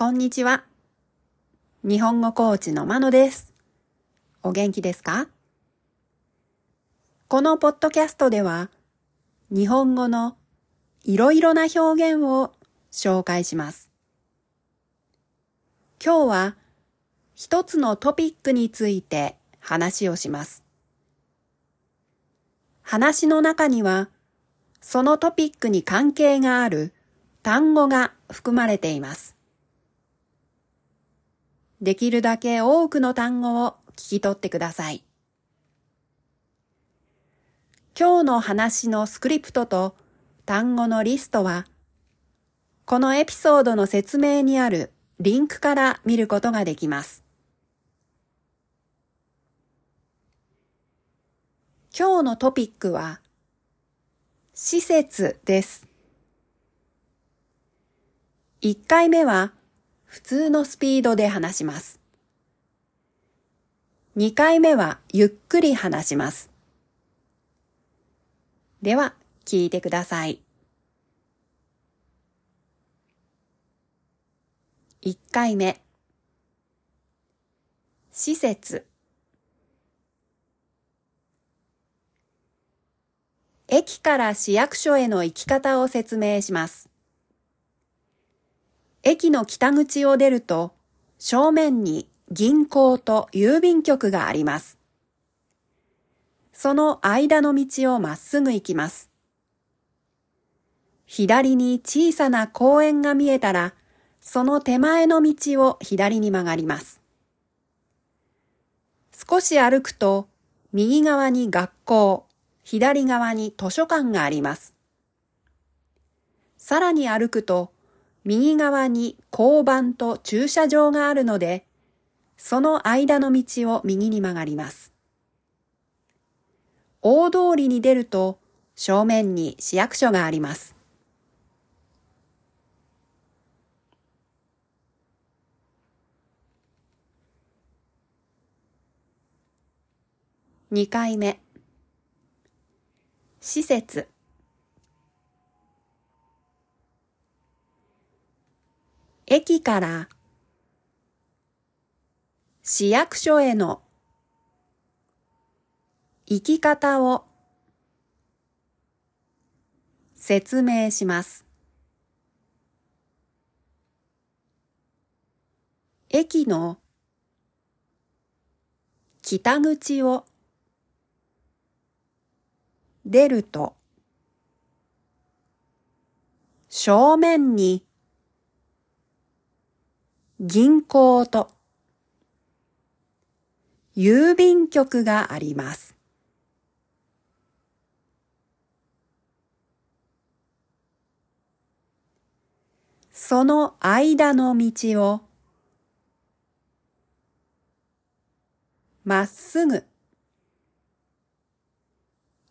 こんにちは。日本語コーチのまのです。お元気ですか？このポッドキャストでは、日本語のいろいろな表現を紹介します。今日は一つのトピックについて話をします。話の中には、そのトピックに関係がある単語が含まれています。できるだけ多くの単語を聞き取ってください。今日の話のスクリプトと単語のリストは、このエピソードの説明にあるリンクから見ることができます。今日のトピックは、施設です。1回目は、普通のスピードで話します。2回目はゆっくり話します。では、聞いてください。1回目。施設。駅から市役所への行き方を説明します。駅の北口を出ると、正面に銀行と郵便局があります。その間の道をまっすぐ行きます。左に小さな公園が見えたら、その手前の道を左に曲がります。少し歩くと、右側に学校、左側に図書館があります。さらに歩くと、右側に交番と駐車場があるので、その間の道を右に曲がります。大通りに出ると正面に市役所があります。2回目施設駅から。市役所への。行き方を。説明します。駅の。北口を。出ると。正面に。銀行と郵便局があります。その間の道をまっすぐ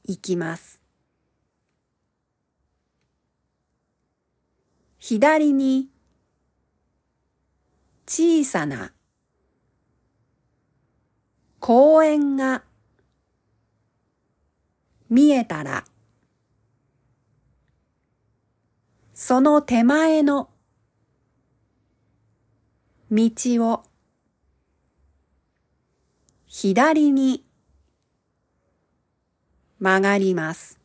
行きます。左に小さな公園が見えたら、その手前の道を左に曲がります。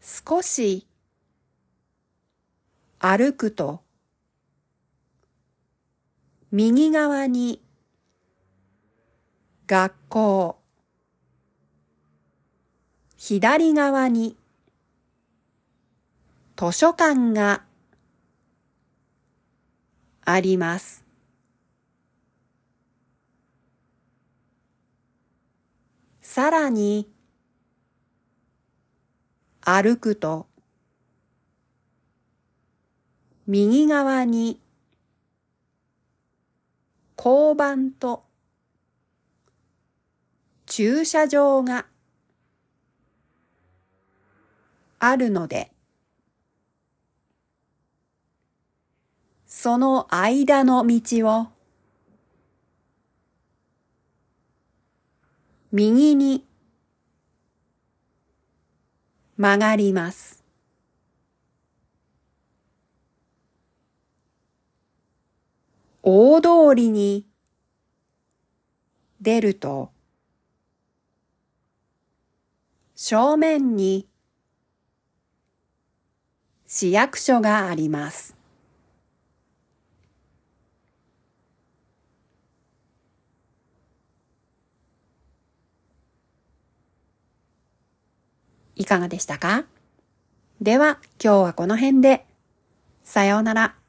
少し歩くと、右側に学校、左側に図書館があります。さらに歩くと右側に交番と駐車場があるので、その間の道を右に曲がります。大通りに出ると正面に市役所があります。いかがでしたか？では今日はこの辺で。さようなら。